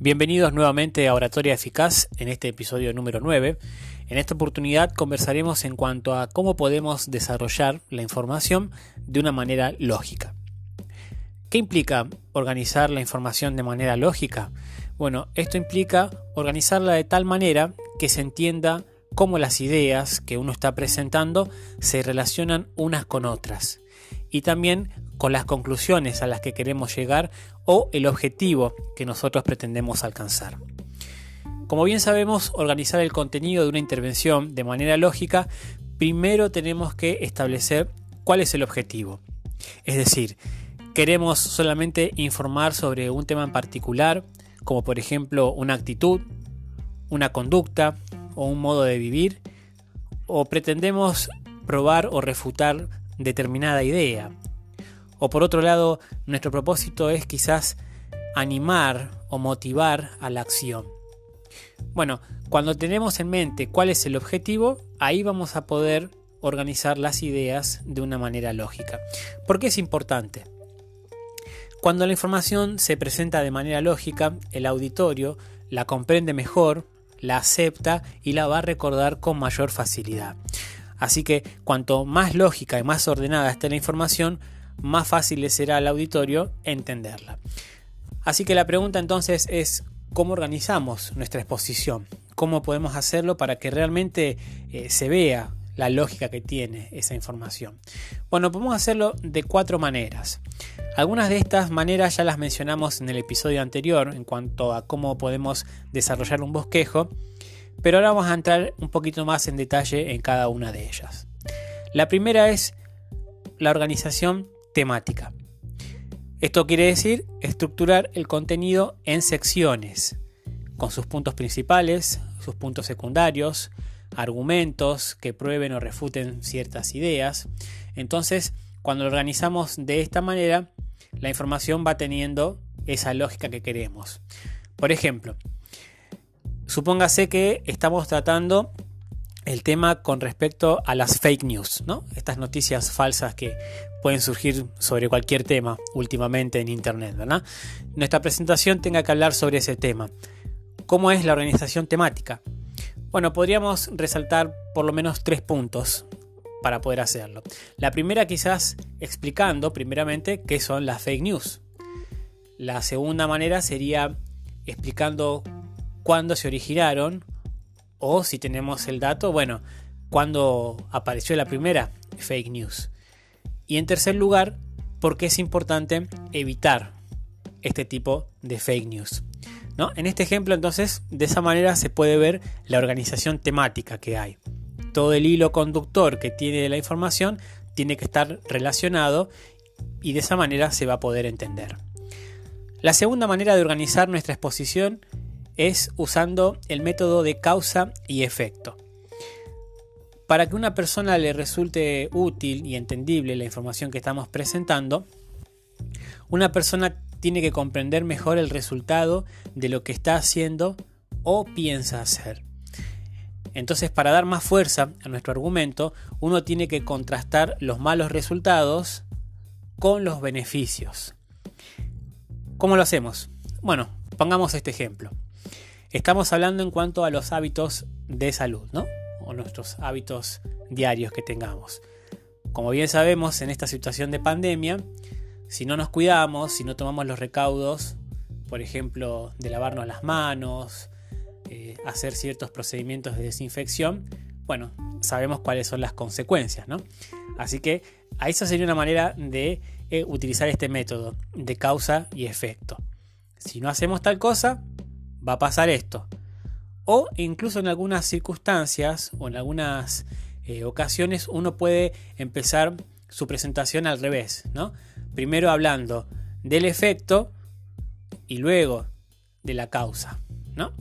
Bienvenidos nuevamente a Oratoria Eficaz en este episodio número 9. En esta oportunidad conversaremos en cuanto a cómo podemos desarrollar la información de una manera lógica. ¿Qué implica organizar la información de manera lógica? Bueno, esto implica organizarla de tal manera que se entienda cómo las ideas que uno está presentando se relacionan unas con otras y también con las conclusiones a las que queremos llegar o el objetivo que nosotros pretendemos alcanzar. Como bien sabemos, organizar el contenido de una intervención de manera lógica, primero tenemos que establecer cuál es el objetivo. Es decir, queremos solamente informar sobre un tema en particular, como por ejemplo una actitud, una conducta o un modo de vivir, o pretendemos probar o refutar determinada idea, o por otro lado, nuestro propósito es quizás animar o motivar a la acción. Bueno, cuando tenemos en mente cuál es el objetivo, ahí vamos a poder organizar las ideas de una manera lógica. ¿Por qué es importante? Cuando la información se presenta de manera lógica, el auditorio la comprende mejor, la acepta y la va a recordar con mayor facilidad. Así que cuanto más lógica y más ordenada esté la información, más fácil le será al auditorio entenderla. Así que la pregunta entonces es, ¿cómo organizamos nuestra exposición? ¿Cómo podemos hacerlo para que realmente eh, se vea la lógica que tiene esa información? Bueno, podemos hacerlo de cuatro maneras. Algunas de estas maneras ya las mencionamos en el episodio anterior en cuanto a cómo podemos desarrollar un bosquejo, pero ahora vamos a entrar un poquito más en detalle en cada una de ellas. La primera es la organización temática. Esto quiere decir estructurar el contenido en secciones, con sus puntos principales, sus puntos secundarios, argumentos que prueben o refuten ciertas ideas. Entonces, cuando lo organizamos de esta manera, la información va teniendo esa lógica que queremos. Por ejemplo, supóngase que estamos tratando el tema con respecto a las fake news, ¿no? Estas noticias falsas que pueden surgir sobre cualquier tema últimamente en internet, ¿verdad? Nuestra presentación tenga que hablar sobre ese tema. ¿Cómo es la organización temática? Bueno, podríamos resaltar por lo menos tres puntos para poder hacerlo. La primera quizás explicando primeramente qué son las fake news. La segunda manera sería explicando cuándo se originaron o si tenemos el dato, bueno, cuando apareció la primera fake news. Y en tercer lugar, porque es importante evitar este tipo de fake news. ¿no? En este ejemplo, entonces, de esa manera se puede ver la organización temática que hay. Todo el hilo conductor que tiene la información tiene que estar relacionado y de esa manera se va a poder entender. La segunda manera de organizar nuestra exposición es usando el método de causa y efecto. Para que una persona le resulte útil y entendible la información que estamos presentando, una persona tiene que comprender mejor el resultado de lo que está haciendo o piensa hacer. Entonces, para dar más fuerza a nuestro argumento, uno tiene que contrastar los malos resultados con los beneficios. ¿Cómo lo hacemos? Bueno, pongamos este ejemplo. Estamos hablando en cuanto a los hábitos de salud, ¿no? O nuestros hábitos diarios que tengamos. Como bien sabemos, en esta situación de pandemia, si no nos cuidamos, si no tomamos los recaudos, por ejemplo, de lavarnos las manos, eh, hacer ciertos procedimientos de desinfección, bueno, sabemos cuáles son las consecuencias, ¿no? Así que a esa sería una manera de eh, utilizar este método de causa y efecto. Si no hacemos tal cosa, va a pasar esto. O incluso en algunas circunstancias o en algunas eh, ocasiones uno puede empezar su presentación al revés, ¿no? Primero hablando del efecto y luego de la causa, ¿no?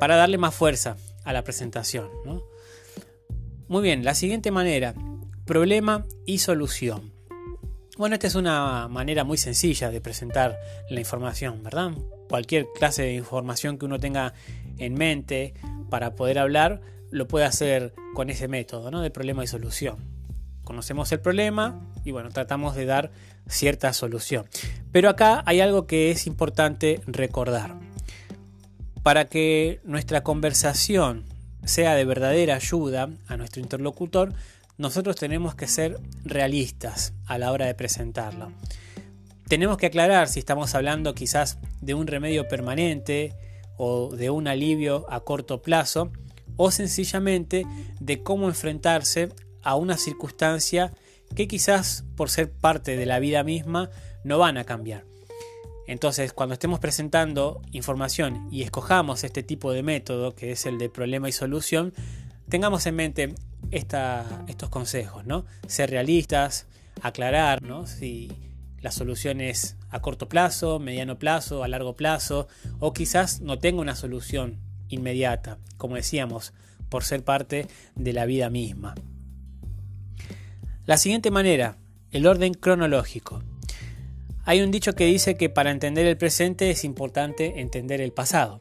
Para darle más fuerza a la presentación, Muy bien, la siguiente manera, problema y solución. Bueno, esta es una manera muy sencilla de presentar la información, ¿verdad? cualquier clase de información que uno tenga en mente para poder hablar, lo puede hacer con ese método ¿no? de problema y solución. Conocemos el problema y bueno, tratamos de dar cierta solución. Pero acá hay algo que es importante recordar. Para que nuestra conversación sea de verdadera ayuda a nuestro interlocutor, nosotros tenemos que ser realistas a la hora de presentarla. Tenemos que aclarar si estamos hablando quizás de un remedio permanente o de un alivio a corto plazo o sencillamente de cómo enfrentarse a una circunstancia que quizás por ser parte de la vida misma no van a cambiar. Entonces, cuando estemos presentando información y escojamos este tipo de método, que es el de problema y solución, tengamos en mente estos consejos, ¿no? Ser realistas, aclarar si la solución es a corto plazo, mediano plazo, a largo plazo, o quizás no tenga una solución inmediata, como decíamos, por ser parte de la vida misma. La siguiente manera, el orden cronológico. Hay un dicho que dice que para entender el presente es importante entender el pasado.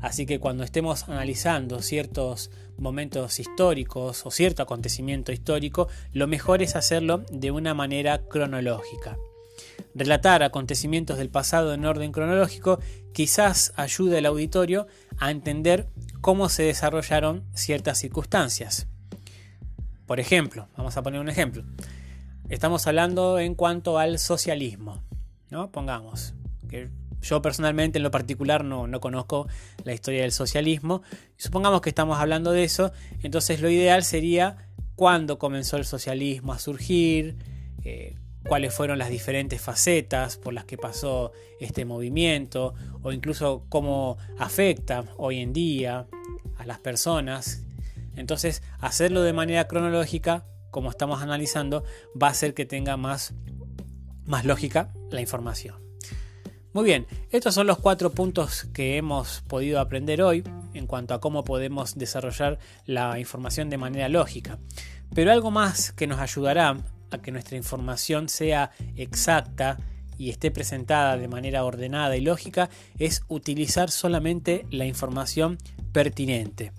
Así que cuando estemos analizando ciertos momentos históricos o cierto acontecimiento histórico, lo mejor es hacerlo de una manera cronológica. Relatar acontecimientos del pasado en orden cronológico quizás ayude al auditorio a entender cómo se desarrollaron ciertas circunstancias. Por ejemplo, vamos a poner un ejemplo. Estamos hablando en cuanto al socialismo, ¿no? Pongamos que yo personalmente en lo particular no, conozco la historia del socialismo. Supongamos que estamos hablando de eso, entonces lo ideal sería cuándo comenzó el socialismo a surgir, eh, cuáles fueron las diferentes facetas por las que pasó este movimiento, o incluso cómo afecta hoy en día a las personas. Entonces, hacerlo de manera cronológica, como estamos analizando, va a hacer que tenga más, más lógica la información. Muy bien, estos son los cuatro puntos que hemos podido aprender hoy en cuanto a cómo podemos desarrollar la información de manera lógica. Pero algo más que nos ayudará a que nuestra información sea exacta y esté presentada de manera ordenada y lógica es utilizar solamente la información pertinente.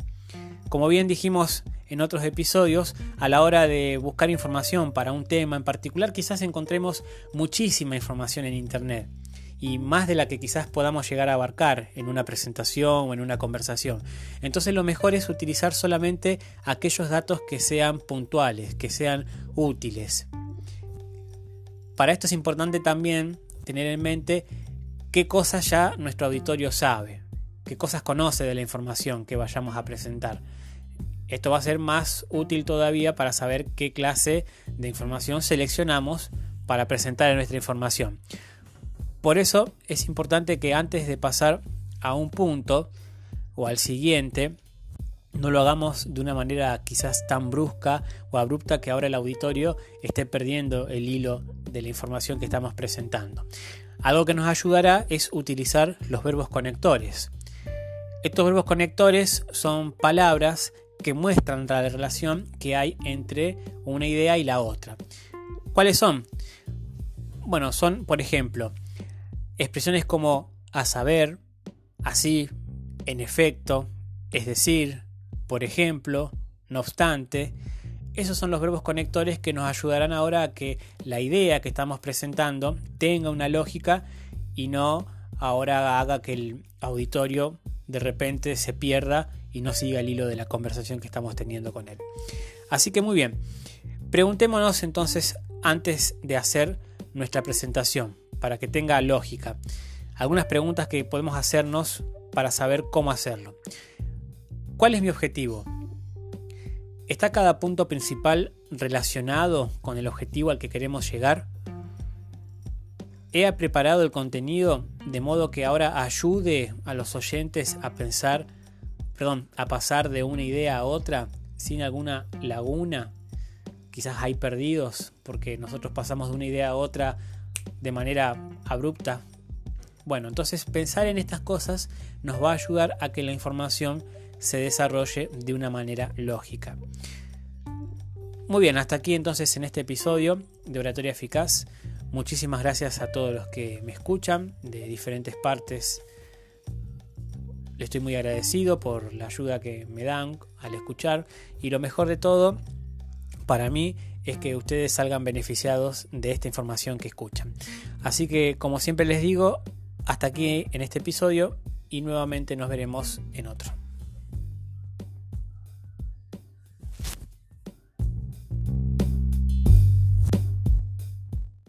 Como bien dijimos en otros episodios, a la hora de buscar información para un tema en particular, quizás encontremos muchísima información en Internet y más de la que quizás podamos llegar a abarcar en una presentación o en una conversación. Entonces lo mejor es utilizar solamente aquellos datos que sean puntuales, que sean útiles. Para esto es importante también tener en mente qué cosas ya nuestro auditorio sabe, qué cosas conoce de la información que vayamos a presentar. Esto va a ser más útil todavía para saber qué clase de información seleccionamos para presentar en nuestra información. Por eso es importante que antes de pasar a un punto o al siguiente, no lo hagamos de una manera quizás tan brusca o abrupta que ahora el auditorio esté perdiendo el hilo de la información que estamos presentando. Algo que nos ayudará es utilizar los verbos conectores. Estos verbos conectores son palabras que muestran la relación que hay entre una idea y la otra. ¿Cuáles son? Bueno, son, por ejemplo, Expresiones como a saber, así, en efecto, es decir, por ejemplo, no obstante, esos son los verbos conectores que nos ayudarán ahora a que la idea que estamos presentando tenga una lógica y no ahora haga que el auditorio de repente se pierda y no siga el hilo de la conversación que estamos teniendo con él. Así que muy bien, preguntémonos entonces antes de hacer nuestra presentación para que tenga lógica. Algunas preguntas que podemos hacernos para saber cómo hacerlo. ¿Cuál es mi objetivo? ¿Está cada punto principal relacionado con el objetivo al que queremos llegar? ¿He preparado el contenido de modo que ahora ayude a los oyentes a pensar, perdón, a pasar de una idea a otra sin alguna laguna? Quizás hay perdidos porque nosotros pasamos de una idea a otra de manera abrupta. Bueno, entonces pensar en estas cosas nos va a ayudar a que la información se desarrolle de una manera lógica. Muy bien, hasta aquí entonces en este episodio de Oratoria Eficaz. Muchísimas gracias a todos los que me escuchan de diferentes partes. Le estoy muy agradecido por la ayuda que me dan al escuchar y lo mejor de todo, para mí, es que ustedes salgan beneficiados de esta información que escuchan. Así que, como siempre les digo, hasta aquí en este episodio y nuevamente nos veremos en otro.